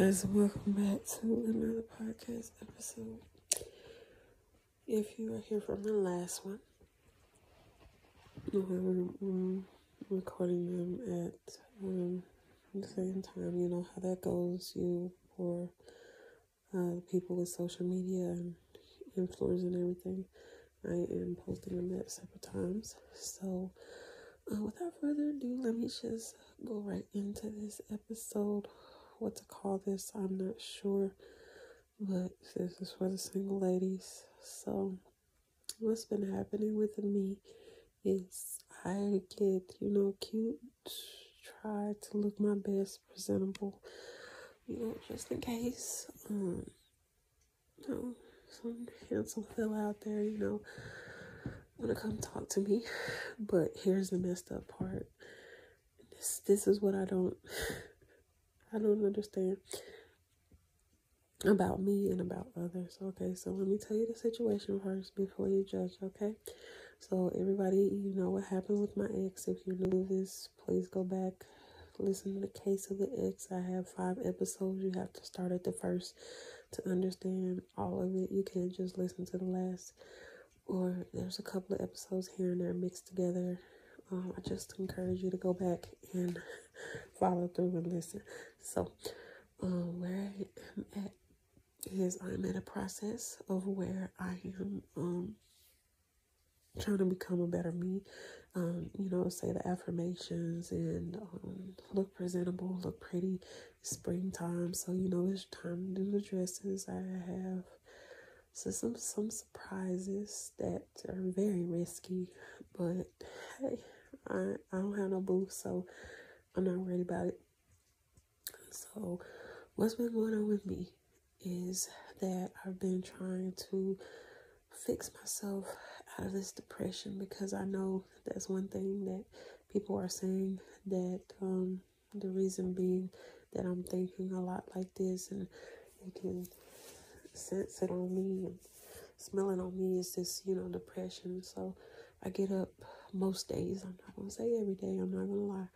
guys, welcome back to another podcast episode. If you are here from the last one, I'm recording them at um, the same time. You know how that goes. You for uh, people with social media and influence and everything. I am posting them at separate times. So, uh, without further ado, let me just go right into this episode what to call this. I'm not sure, but this is for the single ladies. So, what's been happening with me is I get, you know, cute, try to look my best, presentable, you know, just in case, um, you know, some handsome fella out there, you know, want to come talk to me. But here's the messed up part. This, this is what I don't I don't understand about me and about others. Okay, so let me tell you the situation first before you judge. Okay, so everybody, you know what happened with my ex. If you knew this, please go back, listen to the case of the ex. I have five episodes. You have to start at the first to understand all of it. You can't just listen to the last, or there's a couple of episodes here and there mixed together. Um, I just encourage you to go back and follow through and listen. So, um, where I am at is I'm at a process of where I am um, trying to become a better me. Um, you know, say the affirmations and um, look presentable, look pretty. Springtime, so you know it's time to do the dresses. I have so some some surprises that are very risky, but hey, I I don't have no boo, so I'm not worried about it. So, what's been going on with me is that I've been trying to fix myself out of this depression because I know that's one thing that people are saying that um, the reason being that I'm thinking a lot like this and you can sense it on me and smell it on me is this, you know, depression. So I get up most days. I'm not gonna say every day, I'm not gonna lie.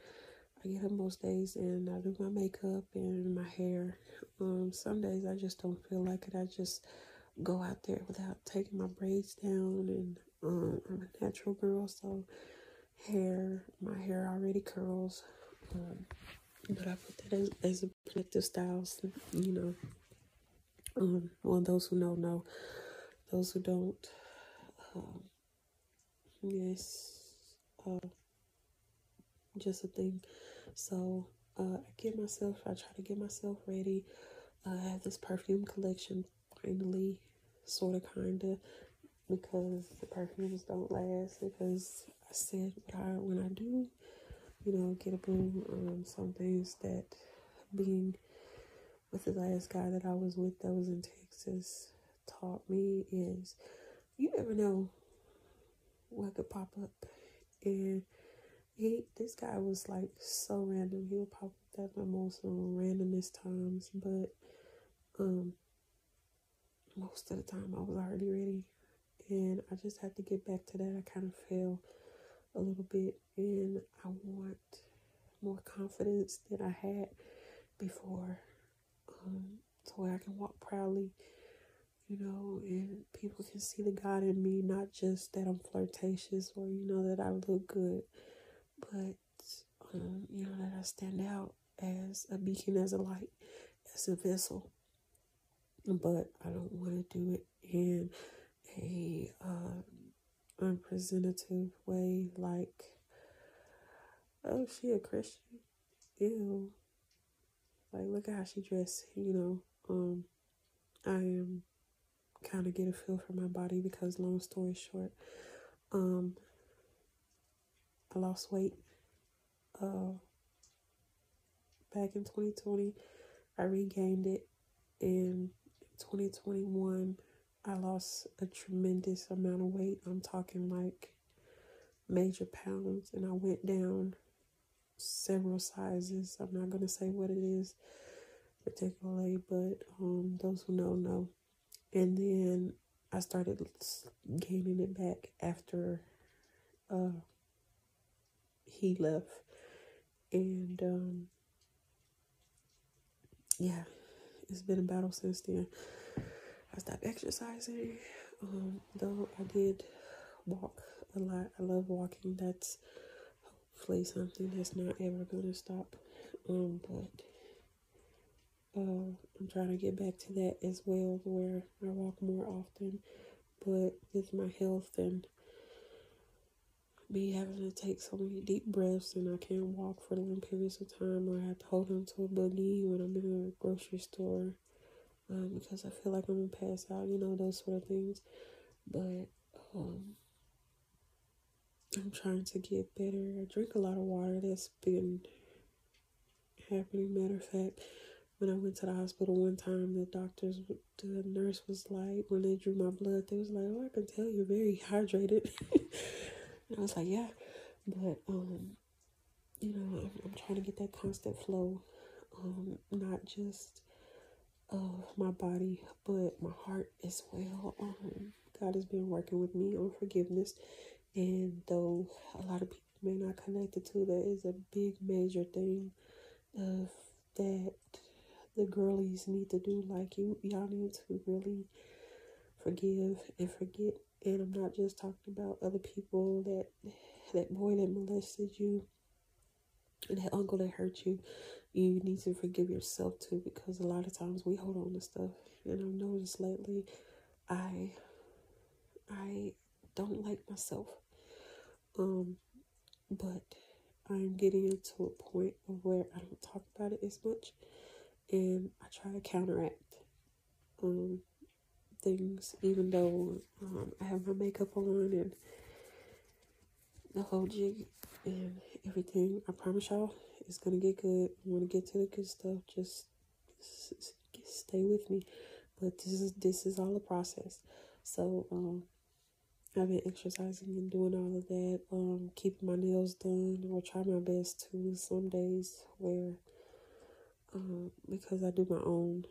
I get up most days and I do my makeup and my hair. Um, some days I just don't feel like it. I just go out there without taking my braids down and um, I'm a natural girl, so hair, my hair already curls. Um, but I put that as, as a protective styles, you know. Um, well, those who know, know. Those who don't, um, yes, uh, just a thing. So uh, I get myself, I try to get myself ready. Uh, I have this perfume collection finally, sort of, kind of, because the perfumes don't last. Because I said I, when I do, you know, get a boom, um, some things that being with the last guy that I was with that was in Texas taught me is you never know what could pop up. And he this guy was like so random. He would pop up at the most randomest times, but um most of the time I was already ready and I just had to get back to that. I kind of fell a little bit and I want more confidence than I had before um to where I can walk proudly you know, and people can see the God in me, not just that I'm flirtatious or, you know, that I look good, but um, you know that I stand out as a beacon, as a light, as a vessel. But I don't want to do it in a uh, unpresentative way, like, oh, she a Christian, ew. Like, look at how she dressed, you know. Um, I am kind of get a feel for my body because, long story short, um, I lost weight uh, back in 2020. I regained it in 2021. I lost a tremendous amount of weight. I'm talking like major pounds, and I went down several sizes. I'm not gonna say what it is particularly, but um, those who know know. And then I started gaining it back after uh, he left. And um, yeah, it's been a battle since then. I stopped exercising, um, though I did walk a lot. I love walking. That's hopefully something that's not ever gonna stop. Um, but uh, I'm trying to get back to that as well, where I walk more often. But with my health and me having to take so many deep breaths and I can't walk for long periods of time or I have to hold on to a buggy when I'm in a grocery store um, because I feel like I'm gonna pass out, you know, those sort of things. But um, I'm trying to get better. I drink a lot of water. That's been happening. Matter of fact, when I went to the hospital one time, the doctors, the nurse was like, when they drew my blood, they was like, "Oh, I can tell you're very hydrated." and I was like, "Yeah," but um, you know, I'm, I'm trying to get that constant flow, um, not just of my body, but my heart as well. Um, God has been working with me on forgiveness, and though a lot of people may not connect it to, that is a big major thing of that the girlies need to do. Like you, y'all need to really forgive and forget. And I'm not just talking about other people that that boy that molested you and that uncle that hurt you. You need to forgive yourself too, because a lot of times we hold on to stuff. And I've noticed lately, I I don't like myself. Um, but I'm getting into a point of where I don't talk about it as much and I try to counteract um, things, even though um, I have my makeup on and the whole jig and everything. I promise y'all, it's gonna get good. I want to get to the good stuff. Just, just stay with me. But this is this is all a process. So um, I've been exercising and doing all of that. Um, keeping my nails done. I'll try my best to some days where um, because I do my own.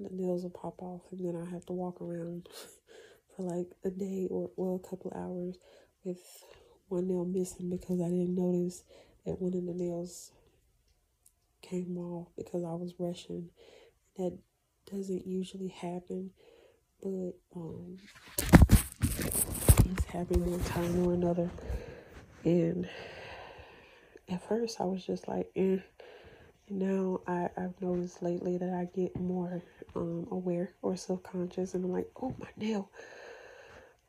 The nails will pop off, and then I have to walk around for like a day or well, a couple hours with one nail missing because I didn't notice that one of the nails came off because I was rushing. That doesn't usually happen, but um, it's happened one time or another. And at first, I was just like, eh now I, I've noticed lately that I get more um, aware or self conscious, and I'm like, oh my nail.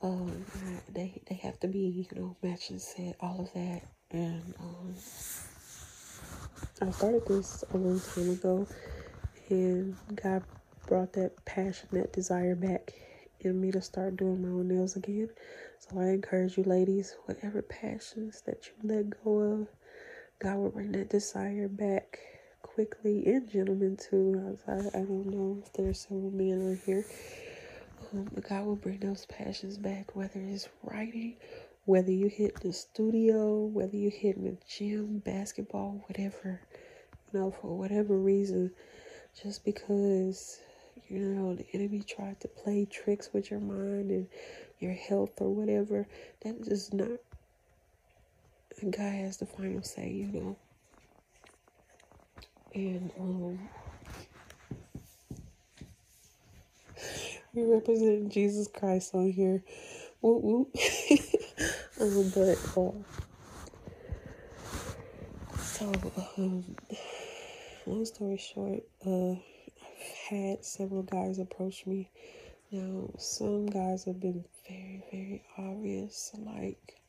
Um, they they have to be you know matching set, all of that, and um, I started this a long time ago, and God brought that passion, that desire back in me to start doing my own nails again. So I encourage you, ladies, whatever passions that you let go of, God will bring that desire back quickly, and gentlemen too. I, I don't know if there's several men on here. Um, but God will bring those passions back, whether it's writing, whether you hit the studio, whether you hit the gym, basketball, whatever, you know, for whatever reason, just because, you know, the enemy tried to play tricks with your mind and your health or whatever, that is not, God has the final say, you know and um we represent Jesus Christ on here. Whoop um, but uh, so um, long story short, uh, I've had several guys approach me. Now, some guys have been very, very obvious, like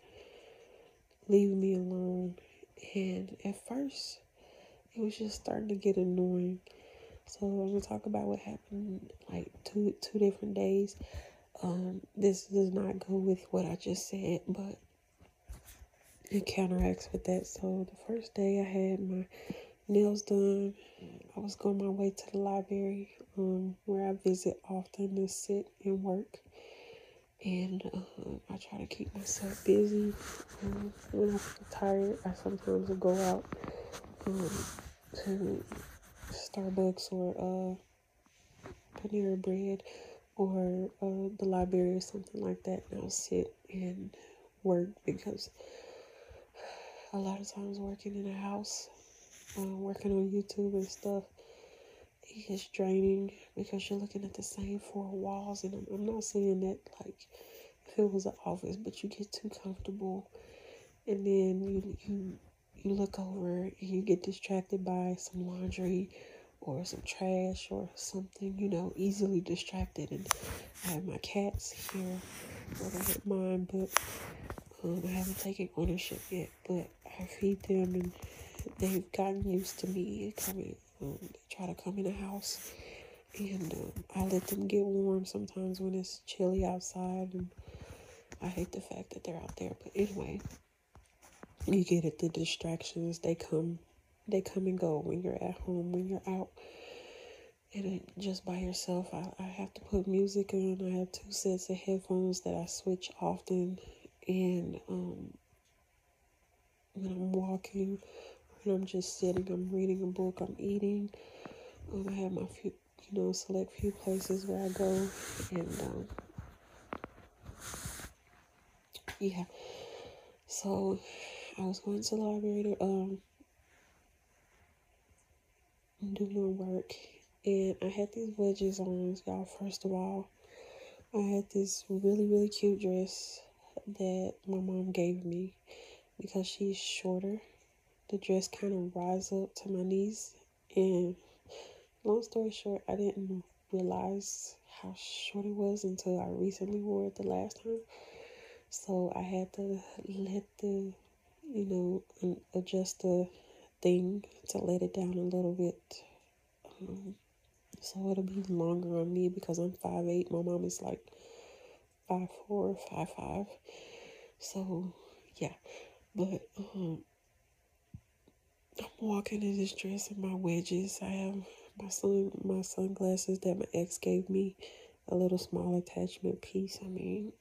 leave me alone. And at first, it was just starting to get annoying. So I'm gonna talk about what happened like two two different days. Um, this does not go with what I just said, but it counteracts with that. So the first day I had my nails done, I was going my way to the library, um, where I visit often to sit and work. And uh, I try to keep myself busy. Um, when I feel tired, I sometimes will go out to Starbucks or uh, Panera Bread or uh, the library or something like that, and I'll sit and work because a lot of times working in a house, uh, working on YouTube and stuff, is draining because you're looking at the same four walls. And I'm, I'm not saying that like if it was an office, but you get too comfortable, and then you you you look over and you get distracted by some laundry or some trash or something, you know, easily distracted. And I have my cats here, I not mine, but um, I haven't taken ownership yet. But I feed them, and they've gotten used to me coming. Um, they try to come in the house, and um, I let them get warm sometimes when it's chilly outside. And I hate the fact that they're out there, but anyway, you get it. The distractions they come they come and go when you're at home, when you're out. And just by yourself, I, I have to put music on I have two sets of headphones that I switch often. And um, when I'm walking, when I'm just sitting, I'm reading a book, I'm eating. Um, I have my few, you know, select few places where I go. And um, yeah. So I was going to the library to um, doing work and I had these wedges on, y'all. First of all, I had this really, really cute dress that my mom gave me because she's shorter. The dress kind of rises up to my knees, and long story short, I didn't realize how short it was until I recently wore it the last time. So I had to let the, you know, adjust the thing to let it down a little bit. Um, so it'll be longer on me because I'm five eight. My mom is like five four, five five. So yeah, but um, I'm walking in this dress and my wedges. I have my sun my sunglasses that my ex gave me, a little small attachment piece. I mean,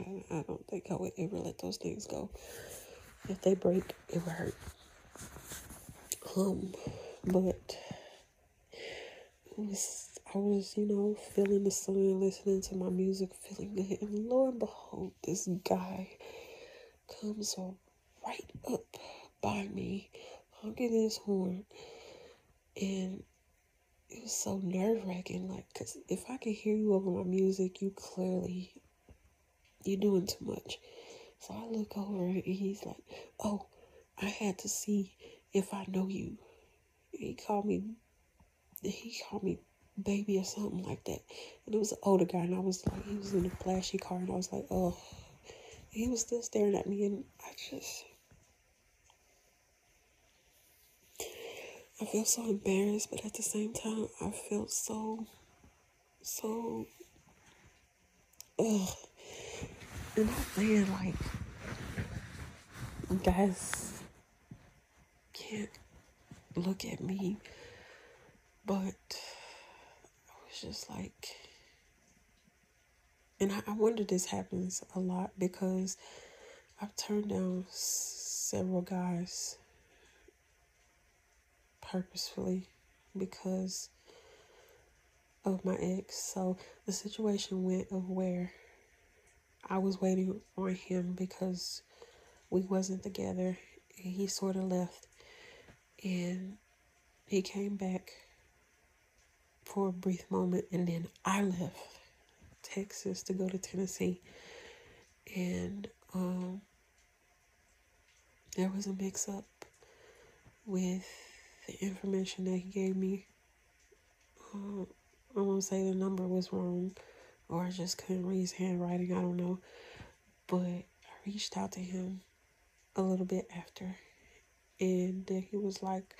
I, I don't think I would ever let those things go. If they break, it would hurt. Um, but was I was, you know, feeling the sun, listening to my music, feeling good, and lo and behold, this guy comes right up by me, honking his horn, and it was so nerve wracking. Like, cause if I can hear you over my music, you clearly you're doing too much. So I look over and he's like, "Oh, I had to see if I know you." He called me. He called me baby or something like that. And it was an older guy, and I was like, he was in a flashy car, and I was like, oh. He was still staring at me, and I just. I feel so embarrassed, but at the same time, I felt so, so, ugh. And I'm like, guys can't look at me, but I was just like, and I, I wonder this happens a lot because I've turned down several guys purposefully because of my ex. So the situation went of where I was waiting on him because we wasn't together and he sort of left and he came back for a brief moment and then I left Texas to go to Tennessee and um, there was a mix up with the information that he gave me. Uh, I won't say the number was wrong or I just couldn't read his handwriting, I don't know. But I reached out to him a little bit after and then he was like,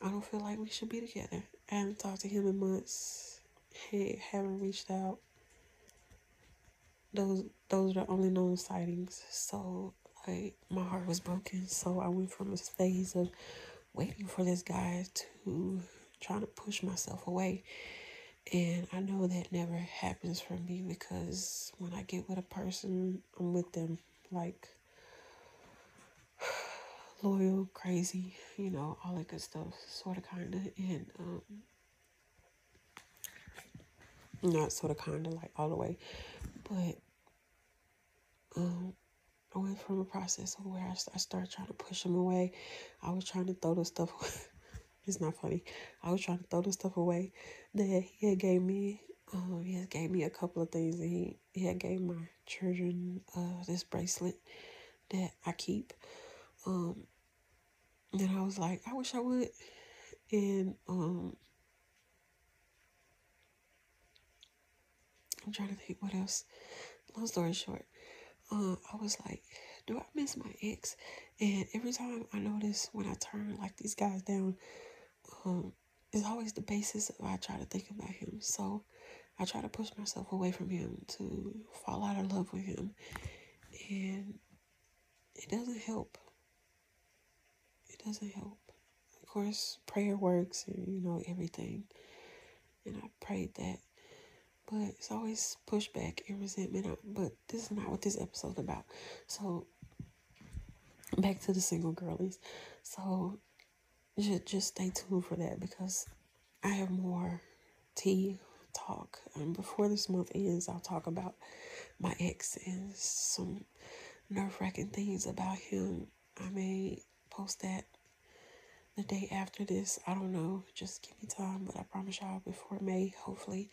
I don't feel like we should be together. I haven't talked to him in months. Hey, haven't reached out. Those those are the only known sightings. So like my heart was broken. So I went from a phase of waiting for this guy to trying to push myself away. And I know that never happens for me because when I get with a person, I'm with them like loyal, crazy, you know, all that good stuff, sort of, kind of, and um, not sort of, kind of, like all the way, but um, I went from a process where I, I started trying to push him away. I was trying to throw the stuff it's not funny. I was trying to throw the stuff away that he had gave me. Um, he had gave me a couple of things, he he had gave my children uh this bracelet that I keep. Um, and I was like, I wish I would, and um, I'm trying to think what else. Long story short, uh, I was like, do I miss my ex? And every time I notice when I turn like these guys down, um, it's always the basis of I try to think about him. So I try to push myself away from him to fall out of love with him. And it doesn't help. It doesn't help. Of course, prayer works and you know everything. And I prayed that. But it's always pushback and resentment. But this is not what this episode's about. So back to the single girlies. So just just stay tuned for that because I have more tea talk. And before this month ends, I'll talk about my ex and some nerve wracking things about him. I may post that the day after this. I don't know. Just give me time, but I promise y'all before May, hopefully.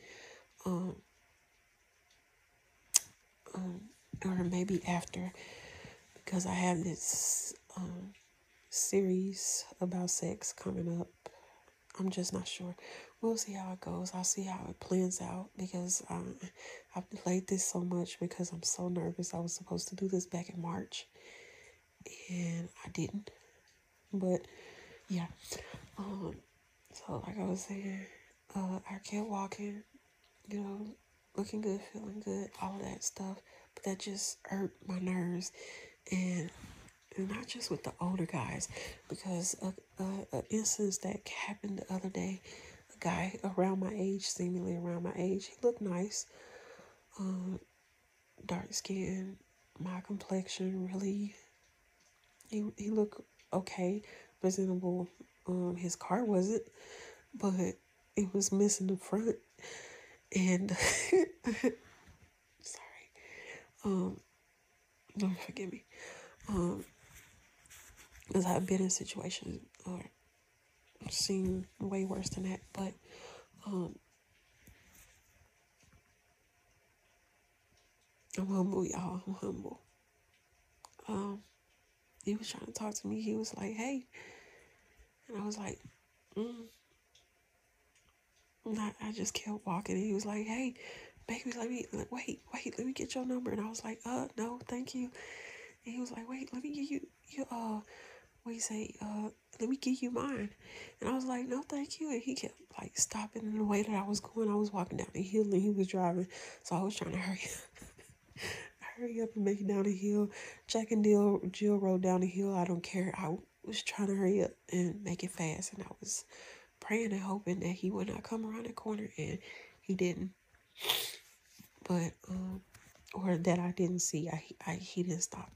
Um, um, or maybe after because I have this um, series about sex coming up. I'm just not sure. We'll see how it goes. I'll see how it plans out because um, I've delayed this so much because I'm so nervous. I was supposed to do this back in March and I didn't. But yeah. Um, so like I was saying, uh, I kept walking, you know, looking good, feeling good, all that stuff. But that just hurt my nerves and not just with the older guys, because a, a, a, instance that happened the other day, a guy around my age, seemingly around my age, he looked nice, um, dark skin, my complexion, really, he he looked okay, presentable. Um, his car wasn't, but it was missing the front, and sorry, um, don't forgive me. Um, because I've been in situations or seen way worse than that. But um, I'm humble, y'all. I'm humble. Um, he was trying to talk to me. He was like, "Hey," and I was like, mm. I, I just kept walking. And he was like, "Hey, baby, let me wait, wait, let me get your number." And I was like, "Uh, no, thank you." And he was like, "Wait, let me give you you uh." You say? Uh, let me give you mine. And I was like, no, thank you. And he kept like stopping in the way that I was going. I was walking down the hill and he was driving. So I was trying to hurry up. hurry up and make it down the hill. Jack and Jill, Jill rode down the hill. I don't care. I was trying to hurry up and make it fast. And I was praying and hoping that he would not come around the corner. And he didn't. But, um, or that I didn't see. I, I he didn't stop.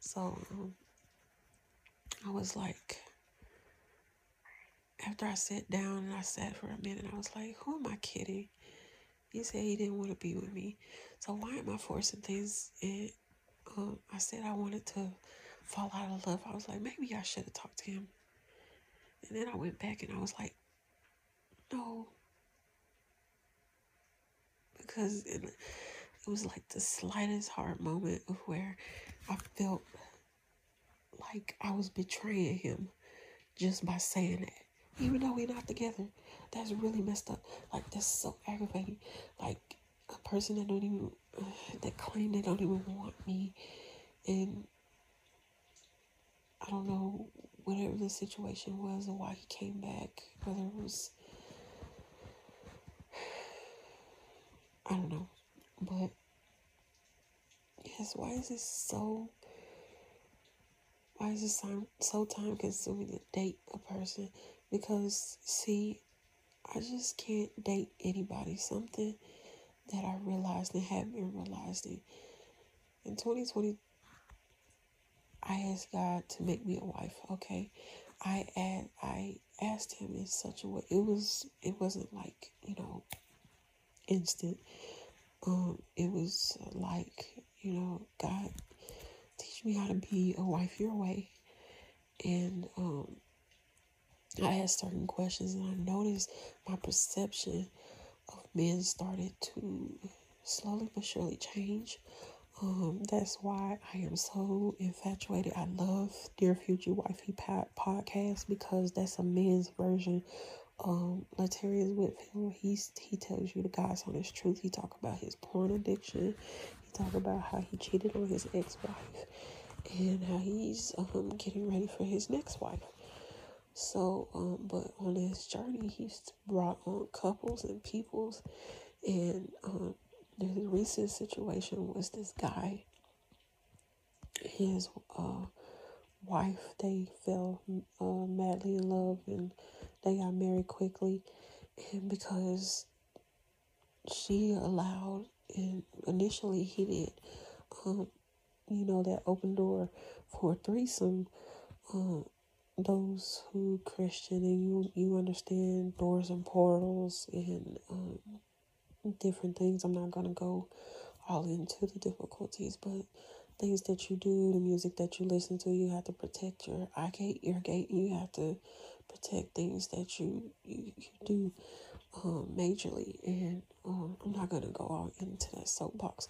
So, um, I was like, after I sat down and I sat for a minute, I was like, who am I kidding? He said he didn't want to be with me. So why am I forcing things? And um, I said I wanted to fall out of love. I was like, maybe I should have talked to him. And then I went back and I was like, no. Because it, it was like the slightest hard moment of where I felt like I was betraying him just by saying that. Even though we're not together. That's really messed up. Like, that's so aggravating. Like, a person that don't even, uh, that claim they don't even want me. And I don't know whatever the situation was or why he came back. Whether it was, I don't know. But, yes, why is this so why is it so time consuming to date a person? Because, see, I just can't date anybody. Something that I realized and have been realizing. In 2020, I asked God to make me a wife, okay? I add, I asked him in such a way. It was it wasn't like, you know, instant. Um, it was like, you know, God teach me how to be a wife your way. And um, I asked certain questions and I noticed my perception of men started to slowly but surely change. Um, that's why I am so infatuated. I love Dear Future Wifey podcast because that's a man's version. Um, Latarius Whitfield, he's he tells you the God's honest truth. He talk about his porn addiction. He talk about how he cheated on his ex-wife and how he's um getting ready for his next wife. So, um, but on his journey, he's brought on couples and peoples, and um, the recent situation was this guy, his uh, wife, they fell uh, madly in love and they got married quickly, and because she allowed, and initially he did, um, you know, that open door for a threesome. Um, those who Christian and you you understand doors and portals and um, different things. I'm not gonna go all into the difficulties, but things that you do, the music that you listen to, you have to protect your eye gate, ear gate. You have to protect things that you you, you do um, majorly. And um, I'm not gonna go all into that soapbox,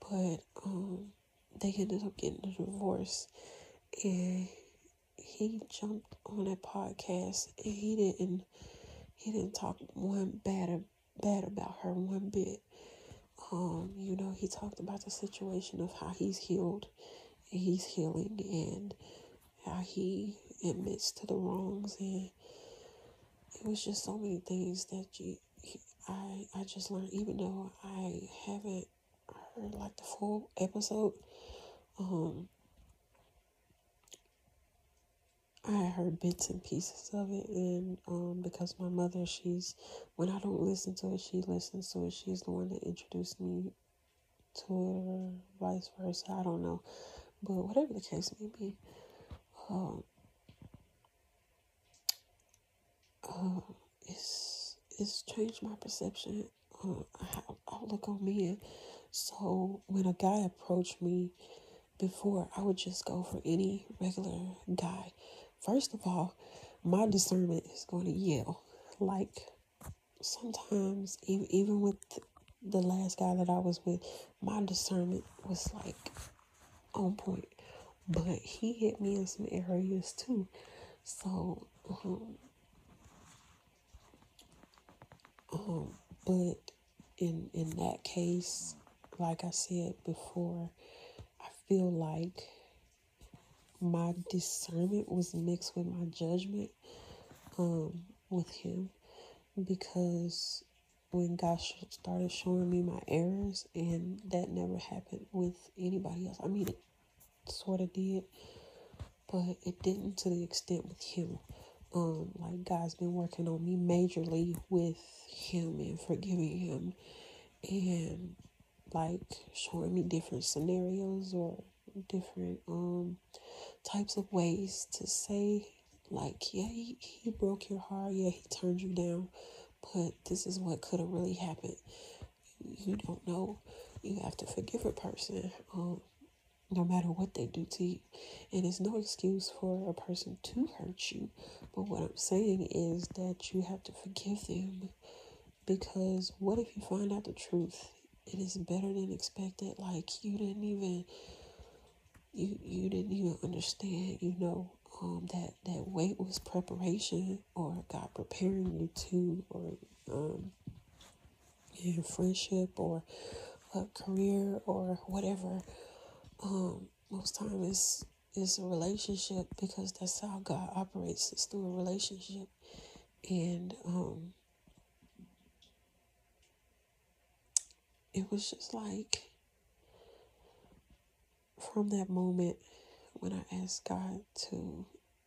but um, they ended up getting a divorce, and he jumped on that podcast and he didn't he didn't talk one bad bad about her one bit. Um, you know, he talked about the situation of how he's healed and he's healing and how he admits to the wrongs and it was just so many things that you I I just learned even though I haven't heard like the full episode um I heard bits and pieces of it, and um, because my mother, she's when I don't listen to it, she listens to it. She's the one that introduced me to it, or vice versa. I don't know, but whatever the case may be, um, uh, it's it's changed my perception, uh, outlook on men. So when a guy approached me before, I would just go for any regular guy First of all, my discernment is going to yell. Like sometimes, even with the last guy that I was with, my discernment was like on point, but he hit me in some areas too. So, um, um, but in in that case, like I said before, feel like my discernment was mixed with my judgment um, with him because when God started showing me my errors, and that never happened with anybody else. I mean, it sort of did, but it didn't to the extent with him. Um, like God's been working on me majorly with him and forgiving him, and like showing me different scenarios or different um types of ways to say like yeah he, he broke your heart. Yeah he turned you down. But this is what could have really happened. You don't know. You have to forgive a person um no matter what they do to you. And it's no excuse for a person to hurt you. But what i'm saying is that you have to forgive them because what if you find out the truth it is better than expected like you didn't even you you didn't even understand, you know, um, that that wait was preparation or God preparing you to, or um, friendship or a career or whatever. Um, most time is is a relationship because that's how God operates. It's through a relationship, and um, it was just like from that moment when I asked God to